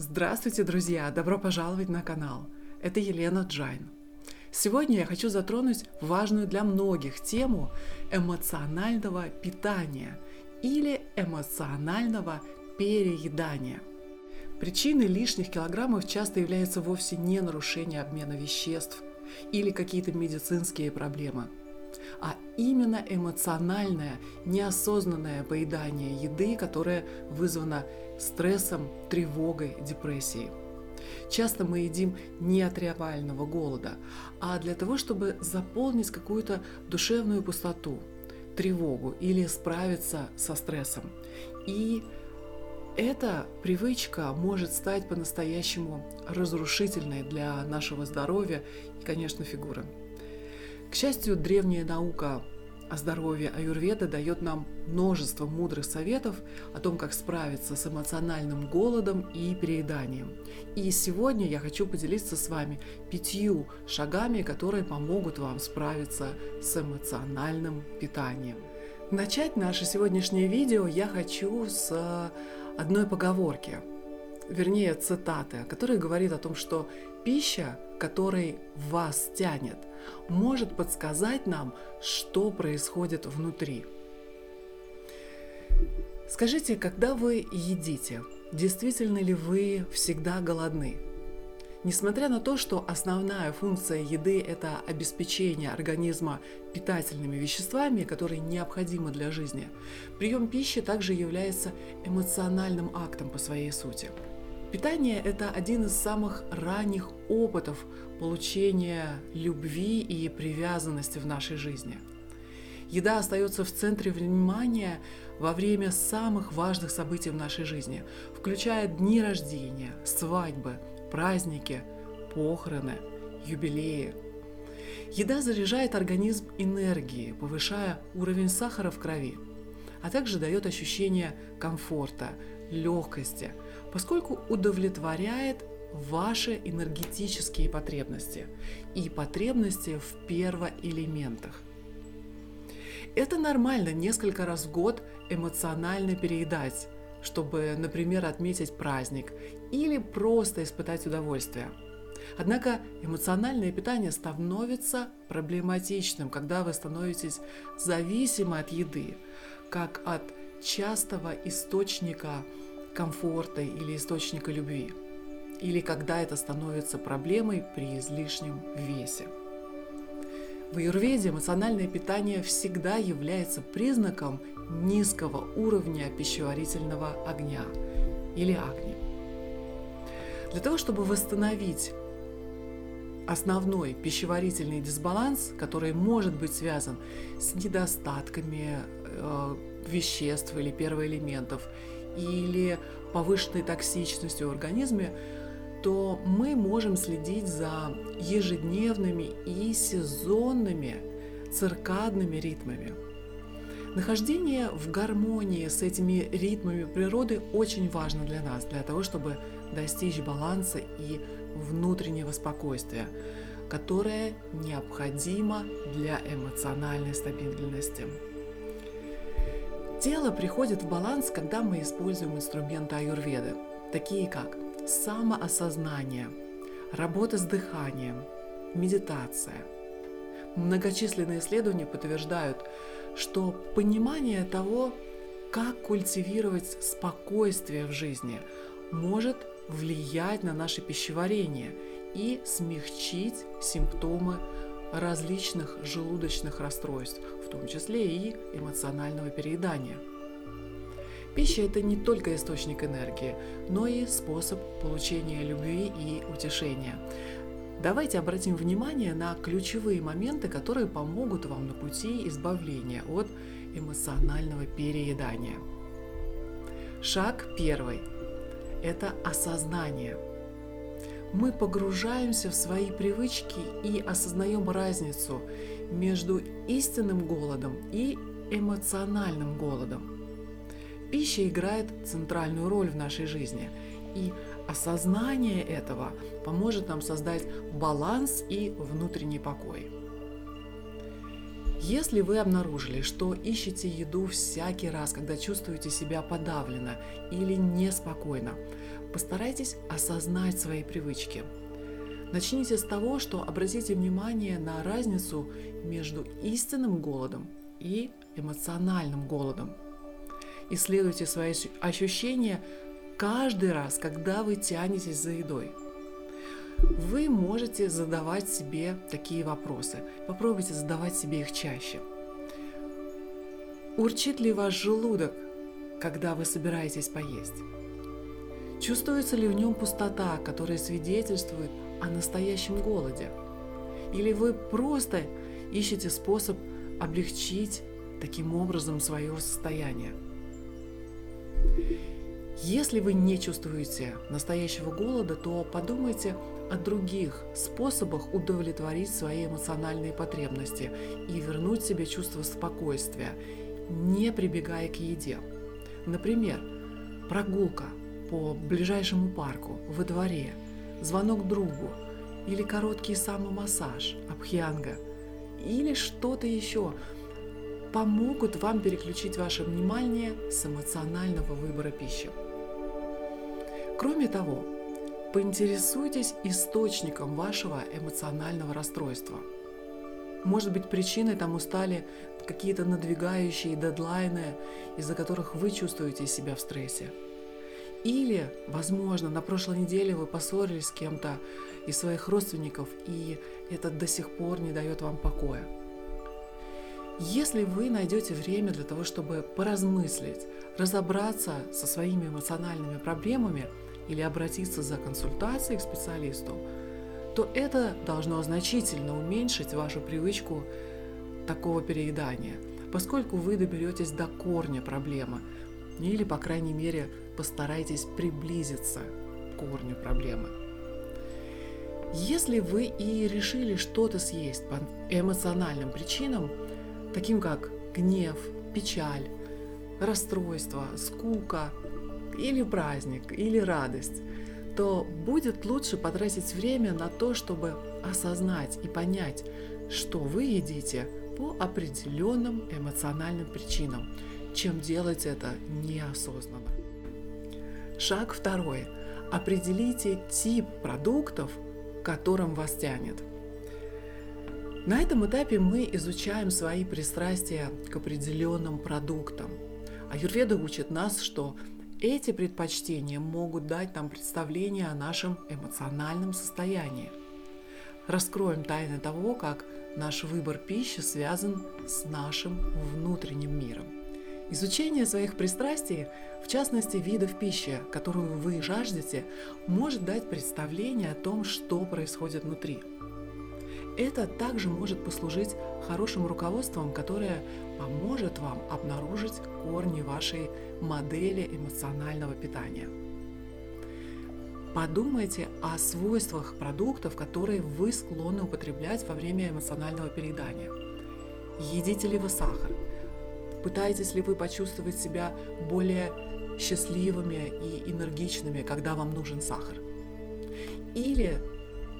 Здравствуйте, друзья! Добро пожаловать на канал. Это Елена Джайн. Сегодня я хочу затронуть важную для многих тему эмоционального питания или эмоционального переедания. Причиной лишних килограммов часто является вовсе не нарушение обмена веществ или какие-то медицинские проблемы – а именно эмоциональное, неосознанное поедание еды, которое вызвано стрессом, тревогой, депрессией. Часто мы едим не от реального голода, а для того, чтобы заполнить какую-то душевную пустоту, тревогу или справиться со стрессом. И эта привычка может стать по-настоящему разрушительной для нашего здоровья и, конечно, фигуры. К счастью, древняя наука о здоровье аюрведа дает нам множество мудрых советов о том, как справиться с эмоциональным голодом и перееданием. И сегодня я хочу поделиться с вами пятью шагами, которые помогут вам справиться с эмоциональным питанием. Начать наше сегодняшнее видео я хочу с одной поговорки, вернее цитаты, которая говорит о том, что пища, которой вас тянет, может подсказать нам, что происходит внутри. Скажите, когда вы едите, действительно ли вы всегда голодны? Несмотря на то, что основная функция еды – это обеспечение организма питательными веществами, которые необходимы для жизни, прием пищи также является эмоциональным актом по своей сути – Питание – это один из самых ранних опытов получения любви и привязанности в нашей жизни. Еда остается в центре внимания во время самых важных событий в нашей жизни, включая дни рождения, свадьбы, праздники, похороны, юбилеи. Еда заряжает организм энергией, повышая уровень сахара в крови, а также дает ощущение комфорта, легкости – поскольку удовлетворяет ваши энергетические потребности и потребности в первоэлементах. Это нормально несколько раз в год эмоционально переедать, чтобы, например, отметить праздник или просто испытать удовольствие. Однако эмоциональное питание становится проблематичным, когда вы становитесь зависимы от еды, как от частого источника комфорта или источника любви, или когда это становится проблемой при излишнем весе. В аюрведе эмоциональное питание всегда является признаком низкого уровня пищеварительного огня или агни. Для того, чтобы восстановить основной пищеварительный дисбаланс, который может быть связан с недостатками э, веществ или первоэлементов или повышенной токсичностью в организме, то мы можем следить за ежедневными и сезонными циркадными ритмами. Нахождение в гармонии с этими ритмами природы очень важно для нас, для того, чтобы достичь баланса и внутреннего спокойствия, которое необходимо для эмоциональной стабильности. Тело приходит в баланс, когда мы используем инструменты аюрведы, такие как самоосознание, работа с дыханием, медитация. Многочисленные исследования подтверждают, что понимание того, как культивировать спокойствие в жизни, может влиять на наше пищеварение и смягчить симптомы различных желудочных расстройств, в том числе и эмоционального переедания. Пища – это не только источник энергии, но и способ получения любви и утешения. Давайте обратим внимание на ключевые моменты, которые помогут вам на пути избавления от эмоционального переедания. Шаг первый – это осознание – мы погружаемся в свои привычки и осознаем разницу между истинным голодом и эмоциональным голодом. Пища играет центральную роль в нашей жизни, и осознание этого поможет нам создать баланс и внутренний покой. Если вы обнаружили, что ищете еду всякий раз, когда чувствуете себя подавленно или неспокойно, постарайтесь осознать свои привычки. Начните с того, что обратите внимание на разницу между истинным голодом и эмоциональным голодом. Исследуйте свои ощущения каждый раз, когда вы тянетесь за едой. Вы можете задавать себе такие вопросы. Попробуйте задавать себе их чаще. Урчит ли ваш желудок, когда вы собираетесь поесть? Чувствуется ли в нем пустота, которая свидетельствует о настоящем голоде? Или вы просто ищете способ облегчить таким образом свое состояние? Если вы не чувствуете настоящего голода, то подумайте о других способах удовлетворить свои эмоциональные потребности и вернуть себе чувство спокойствия, не прибегая к еде. Например, прогулка по ближайшему парку, во дворе, звонок другу или короткий самомассаж, абхьянга или что-то еще помогут вам переключить ваше внимание с эмоционального выбора пищи. Кроме того, поинтересуйтесь источником вашего эмоционального расстройства. Может быть, причиной тому стали какие-то надвигающие дедлайны, из-за которых вы чувствуете себя в стрессе. Или, возможно, на прошлой неделе вы поссорились с кем-то из своих родственников, и это до сих пор не дает вам покоя. Если вы найдете время для того, чтобы поразмыслить, разобраться со своими эмоциональными проблемами – или обратиться за консультацией к специалисту, то это должно значительно уменьшить вашу привычку такого переедания, поскольку вы доберетесь до корня проблемы или, по крайней мере, постарайтесь приблизиться к корню проблемы. Если вы и решили что-то съесть по эмоциональным причинам, таким как гнев, печаль, расстройство, скука, или праздник, или радость, то будет лучше потратить время на то, чтобы осознать и понять, что вы едите по определенным эмоциональным причинам, чем делать это неосознанно. Шаг второй. Определите тип продуктов, которым вас тянет. На этом этапе мы изучаем свои пристрастия к определенным продуктам. Аюрведа учит нас, что эти предпочтения могут дать нам представление о нашем эмоциональном состоянии. Раскроем тайны того, как наш выбор пищи связан с нашим внутренним миром. Изучение своих пристрастий, в частности видов пищи, которую вы жаждете, может дать представление о том, что происходит внутри – это также может послужить хорошим руководством, которое поможет вам обнаружить корни вашей модели эмоционального питания. Подумайте о свойствах продуктов, которые вы склонны употреблять во время эмоционального переедания. Едите ли вы сахар? Пытаетесь ли вы почувствовать себя более счастливыми и энергичными, когда вам нужен сахар? Или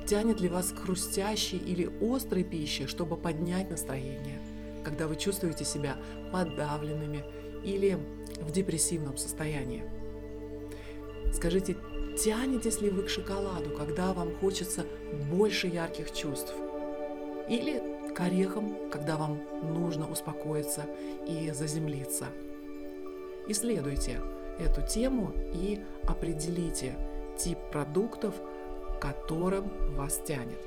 Тянет ли вас к хрустящей или острой пище, чтобы поднять настроение, когда вы чувствуете себя подавленными или в депрессивном состоянии? Скажите, тянетесь ли вы к шоколаду, когда вам хочется больше ярких чувств? Или к орехам, когда вам нужно успокоиться и заземлиться? Исследуйте эту тему и определите тип продуктов, которым вас тянет.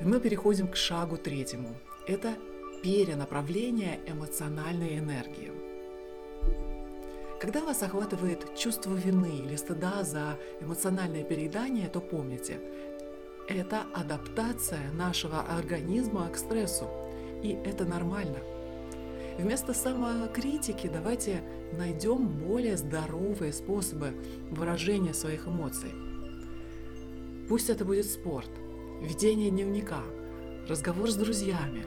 Мы переходим к шагу третьему. Это перенаправление эмоциональной энергии. Когда вас охватывает чувство вины или стыда за эмоциональное переедание, то помните, это адаптация нашего организма к стрессу, и это нормально. Вместо самокритики давайте найдем более здоровые способы выражения своих эмоций – Пусть это будет спорт, ведение дневника, разговор с друзьями.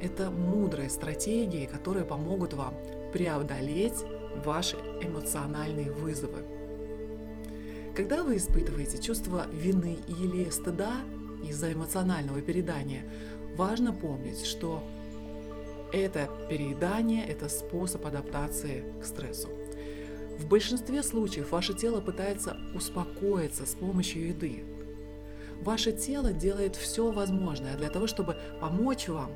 Это мудрые стратегии, которые помогут вам преодолеть ваши эмоциональные вызовы. Когда вы испытываете чувство вины или стыда из-за эмоционального передания, Важно помнить, что это переедание – это способ адаптации к стрессу. В большинстве случаев ваше тело пытается успокоиться с помощью еды. Ваше тело делает все возможное для того, чтобы помочь вам.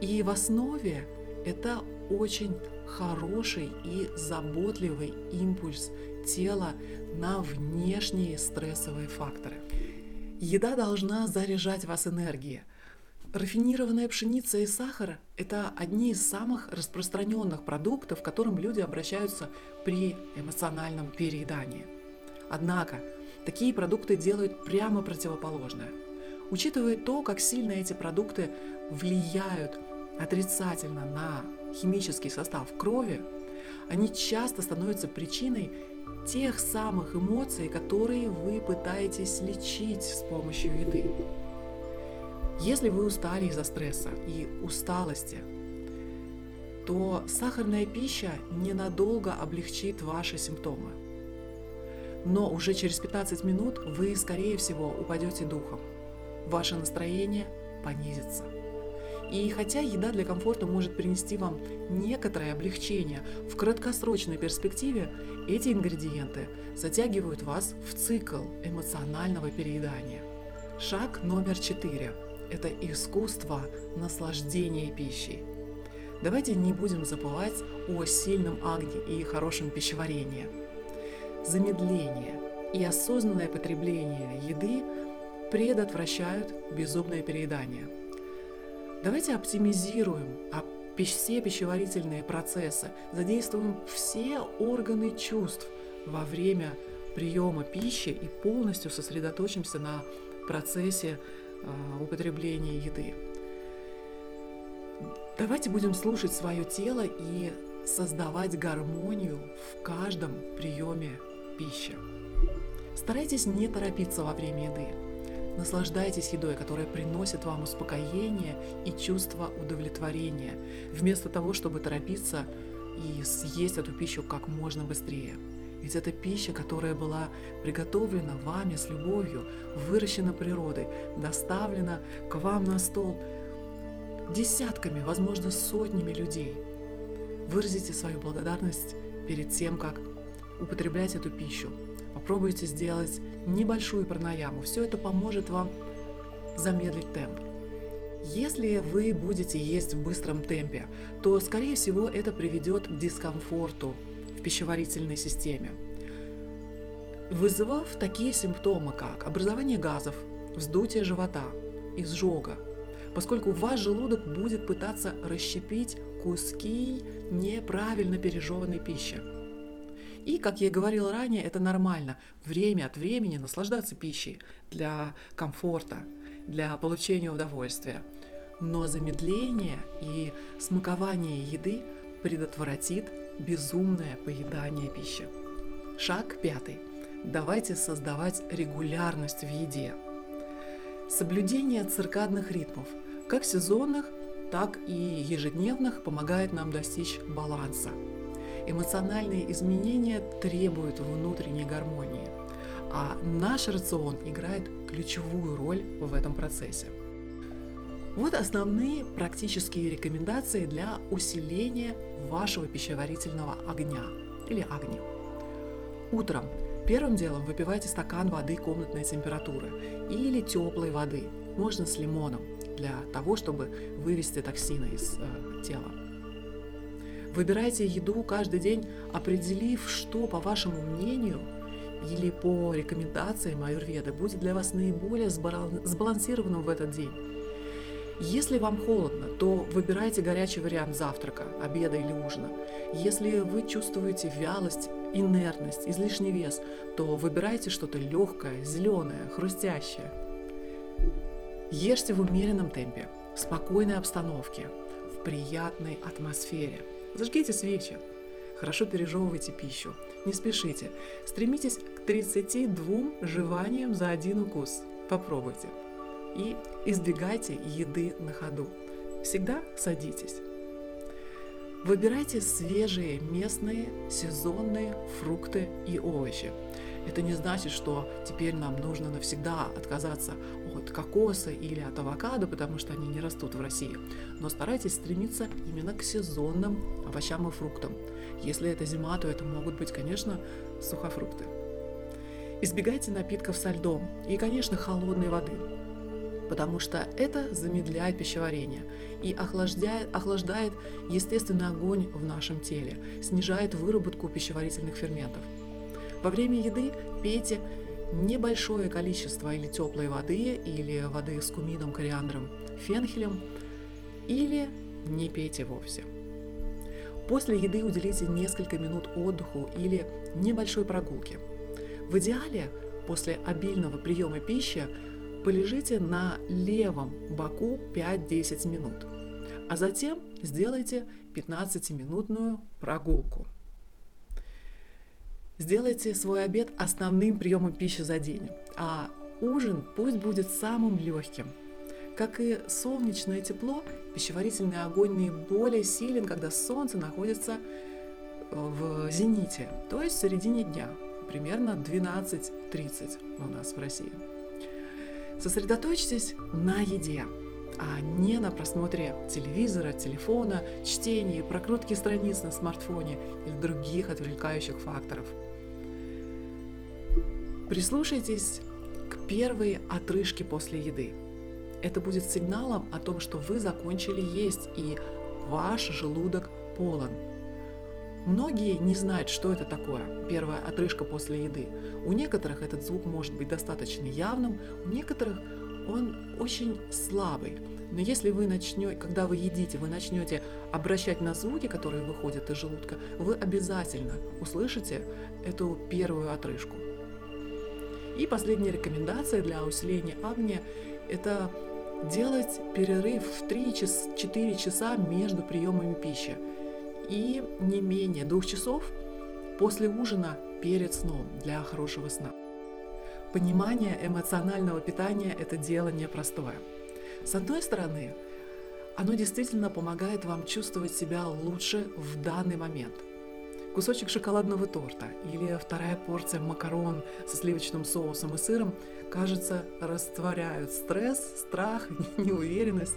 И в основе это очень хороший и заботливый импульс тела на внешние стрессовые факторы. Еда должна заряжать вас энергией. Рафинированная пшеница и сахар – это одни из самых распространенных продуктов, к которым люди обращаются при эмоциональном переедании. Однако, такие продукты делают прямо противоположное. Учитывая то, как сильно эти продукты влияют отрицательно на химический состав крови, они часто становятся причиной тех самых эмоций, которые вы пытаетесь лечить с помощью еды. Если вы устали из-за стресса и усталости, то сахарная пища ненадолго облегчит ваши симптомы. Но уже через 15 минут вы, скорее всего, упадете духом. Ваше настроение понизится. И хотя еда для комфорта может принести вам некоторое облегчение, в краткосрочной перспективе эти ингредиенты затягивают вас в цикл эмоционального переедания. Шаг номер четыре это искусство наслаждения пищей. Давайте не будем забывать о сильном агне и хорошем пищеварении. Замедление и осознанное потребление еды предотвращают безумное переедание. Давайте оптимизируем все пищеварительные процессы, задействуем все органы чувств во время приема пищи и полностью сосредоточимся на процессе а, употребления еды. Давайте будем слушать свое тело и создавать гармонию в каждом приеме пищи. Старайтесь не торопиться во время еды. Наслаждайтесь едой, которая приносит вам успокоение и чувство удовлетворения, вместо того, чтобы торопиться и съесть эту пищу как можно быстрее. Ведь это пища, которая была приготовлена вами с любовью, выращена природой, доставлена к вам на стол десятками, возможно, сотнями людей. Выразите свою благодарность перед тем, как употреблять эту пищу. Попробуйте сделать небольшую пранаяму. Все это поможет вам замедлить темп. Если вы будете есть в быстром темпе, то, скорее всего, это приведет к дискомфорту в пищеварительной системе, вызывав такие симптомы, как образование газов, вздутие живота, изжога, поскольку ваш желудок будет пытаться расщепить куски неправильно пережеванной пищи. И, как я и говорила ранее, это нормально. Время от времени наслаждаться пищей для комфорта, для получения удовольствия. Но замедление и смакование еды предотвратит безумное поедание пищи. Шаг пятый. Давайте создавать регулярность в еде. Соблюдение циркадных ритмов, как сезонных, так и ежедневных, помогает нам достичь баланса. Эмоциональные изменения требуют внутренней гармонии, а наш рацион играет ключевую роль в этом процессе. Вот основные практические рекомендации для усиления вашего пищеварительного огня или огня. Утром первым делом выпивайте стакан воды комнатной температуры или теплой воды, можно с лимоном, для того, чтобы вывести токсины из э, тела. Выбирайте еду каждый день, определив, что, по вашему мнению, или по рекомендациям аюрведы будет для вас наиболее сбалансированным в этот день. Если вам холодно, то выбирайте горячий вариант завтрака, обеда или ужина. Если вы чувствуете вялость, инертность, излишний вес, то выбирайте что-то легкое, зеленое, хрустящее. Ешьте в умеренном темпе, в спокойной обстановке, в приятной атмосфере. Зажгите свечи. Хорошо пережевывайте пищу. Не спешите. Стремитесь к 32 жеваниям за один укус. Попробуйте и избегайте еды на ходу. Всегда садитесь. Выбирайте свежие местные сезонные фрукты и овощи. Это не значит, что теперь нам нужно навсегда отказаться от кокоса или от авокадо, потому что они не растут в России. Но старайтесь стремиться именно к сезонным овощам и фруктам. Если это зима, то это могут быть, конечно, сухофрукты. Избегайте напитков со льдом и, конечно, холодной воды, потому что это замедляет пищеварение и охлаждает, охлаждает естественный огонь в нашем теле, снижает выработку пищеварительных ферментов. Во время еды пейте небольшое количество или теплой воды, или воды с кумином, кориандром, фенхелем, или не пейте вовсе. После еды уделите несколько минут отдыху или небольшой прогулке – в идеале после обильного приема пищи полежите на левом боку 5-10 минут, а затем сделайте 15-минутную прогулку. Сделайте свой обед основным приемом пищи за день, а ужин пусть будет самым легким. Как и солнечное тепло, пищеварительный огонь наиболее силен, когда солнце находится в зените, то есть в середине дня – примерно 12.30 у нас в России. Сосредоточьтесь на еде, а не на просмотре телевизора, телефона, чтении, прокрутке страниц на смартфоне или других отвлекающих факторов. Прислушайтесь к первой отрыжке после еды. Это будет сигналом о том, что вы закончили есть и ваш желудок полон – Многие не знают, что это такое, первая отрыжка после еды. У некоторых этот звук может быть достаточно явным, у некоторых он очень слабый. Но если вы начнете, когда вы едите, вы начнете обращать на звуки, которые выходят из желудка, вы обязательно услышите эту первую отрыжку. И последняя рекомендация для усиления агния – это делать перерыв в 3-4 часа между приемами пищи и не менее двух часов после ужина перед сном для хорошего сна. Понимание эмоционального питания – это дело непростое. С одной стороны, оно действительно помогает вам чувствовать себя лучше в данный момент. Кусочек шоколадного торта или вторая порция макарон со сливочным соусом и сыром, кажется, растворяют стресс, страх, неуверенность,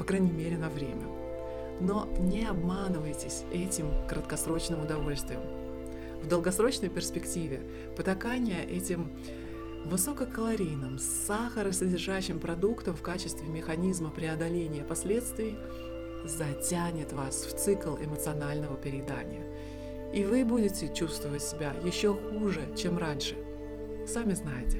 по крайней мере, на время. Но не обманывайтесь этим краткосрочным удовольствием. В долгосрочной перспективе потакание этим высококалорийным, сахаросодержащим продуктом в качестве механизма преодоления последствий затянет вас в цикл эмоционального переедания. И вы будете чувствовать себя еще хуже, чем раньше. Сами знаете.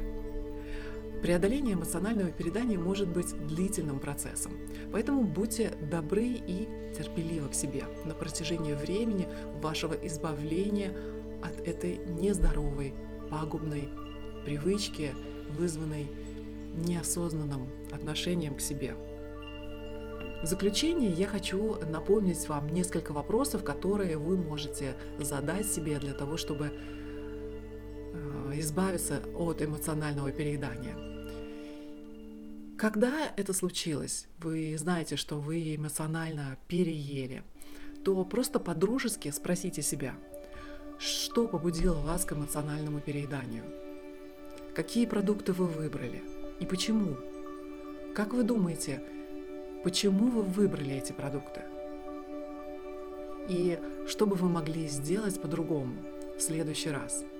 Преодоление эмоционального передания может быть длительным процессом, поэтому будьте добры и терпеливы к себе на протяжении времени вашего избавления от этой нездоровой, пагубной привычки, вызванной неосознанным отношением к себе. В заключение я хочу напомнить вам несколько вопросов, которые вы можете задать себе для того, чтобы э, избавиться от эмоционального переедания. Когда это случилось, вы знаете, что вы эмоционально переели, то просто по-дружески спросите себя, что побудило вас к эмоциональному перееданию? Какие продукты вы выбрали и почему? Как вы думаете, почему вы выбрали эти продукты? И что бы вы могли сделать по-другому в следующий раз –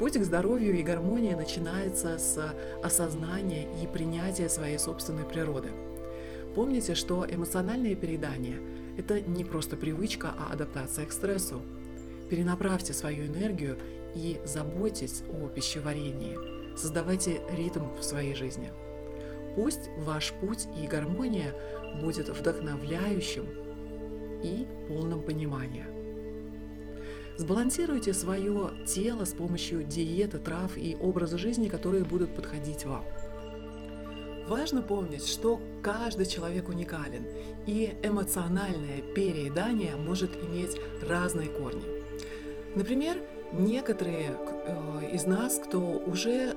Путь к здоровью и гармонии начинается с осознания и принятия своей собственной природы. Помните, что эмоциональное переедание – это не просто привычка, а адаптация к стрессу. Перенаправьте свою энергию и заботьтесь о пищеварении. Создавайте ритм в своей жизни. Пусть ваш путь и гармония будет вдохновляющим и полным понимания – Сбалансируйте свое тело с помощью диеты, трав и образа жизни, которые будут подходить вам. Важно помнить, что каждый человек уникален, и эмоциональное переедание может иметь разные корни. Например, некоторые э, из нас, кто уже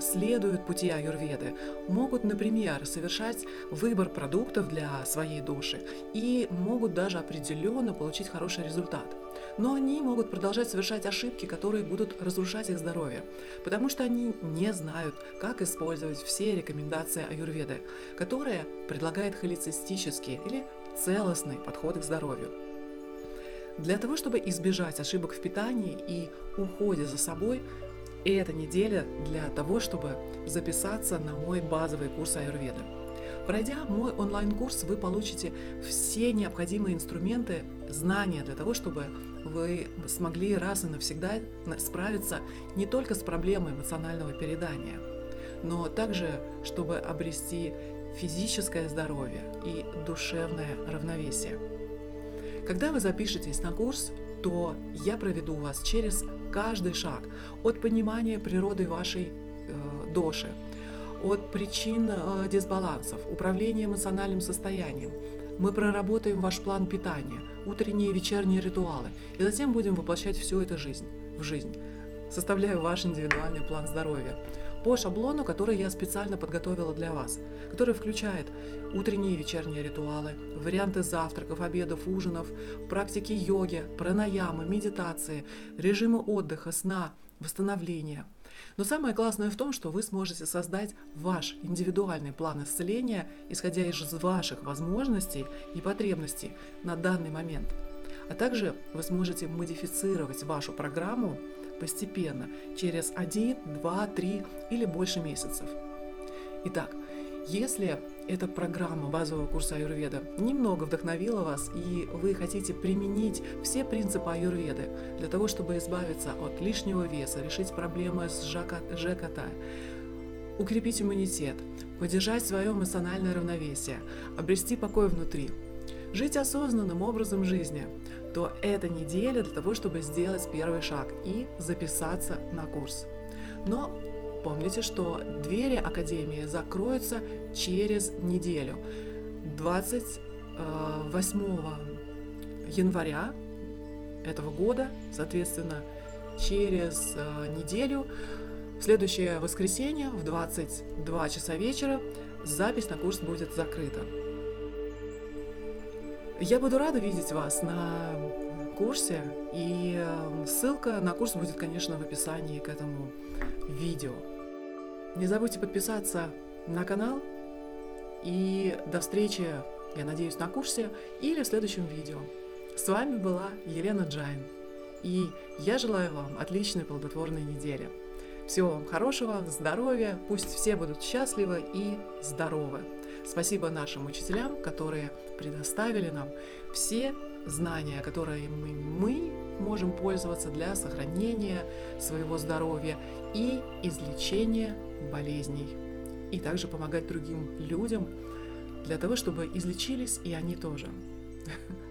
следуют пути аюрведы, могут, например, совершать выбор продуктов для своей души и могут даже определенно получить хороший результат – но они могут продолжать совершать ошибки, которые будут разрушать их здоровье, потому что они не знают, как использовать все рекомендации аюрведы, которые предлагает холецистический или целостный подход к здоровью. Для того, чтобы избежать ошибок в питании и уходе за собой, эта неделя для того, чтобы записаться на мой базовый курс аюрведы. Пройдя мой онлайн-курс, вы получите все необходимые инструменты, знания для того, чтобы вы смогли раз и навсегда справиться не только с проблемой эмоционального передания, но также, чтобы обрести физическое здоровье и душевное равновесие. Когда вы запишетесь на курс, то я проведу вас через каждый шаг от понимания природы вашей э, доши, от причин э, дисбалансов, управления эмоциональным состоянием. Мы проработаем ваш план питания, утренние и вечерние ритуалы, и затем будем воплощать всю эту жизнь в жизнь, составляя ваш индивидуальный план здоровья по шаблону, который я специально подготовила для вас, который включает утренние и вечерние ритуалы, варианты завтраков, обедов, ужинов, практики йоги, пранаямы, медитации, режимы отдыха, сна, восстановления. Но самое классное в том, что вы сможете создать ваш индивидуальный план исцеления, исходя из ваших возможностей и потребностей на данный момент. А также вы сможете модифицировать вашу программу постепенно, через 1, 2, 3 или больше месяцев. Итак, если эта программа базового курса аюрведа немного вдохновила вас, и вы хотите применить все принципы аюрведы для того, чтобы избавиться от лишнего веса, решить проблемы с ЖКТ, укрепить иммунитет, поддержать свое эмоциональное равновесие, обрести покой внутри, жить осознанным образом жизни, то это неделя для того, чтобы сделать первый шаг и записаться на курс. Но помните, что двери Академии закроются через неделю. 28 э, января этого года, соответственно, через э, неделю, в следующее воскресенье в 22 часа вечера запись на курс будет закрыта. Я буду рада видеть вас на курсе, и эм, ссылка на курс будет, конечно, в описании к этому видео. Не забудьте подписаться на канал, и до встречи, я надеюсь, на курсе или в следующем видео. С вами была Елена Джайн, и я желаю вам отличной плодотворной недели. Всего вам хорошего, здоровья, пусть все будут счастливы и здоровы. Спасибо нашим учителям, которые предоставили нам все знания, которые мы, мы можем пользоваться для сохранения своего здоровья и излечения болезней. И также помогать другим людям для того, чтобы излечились и они тоже.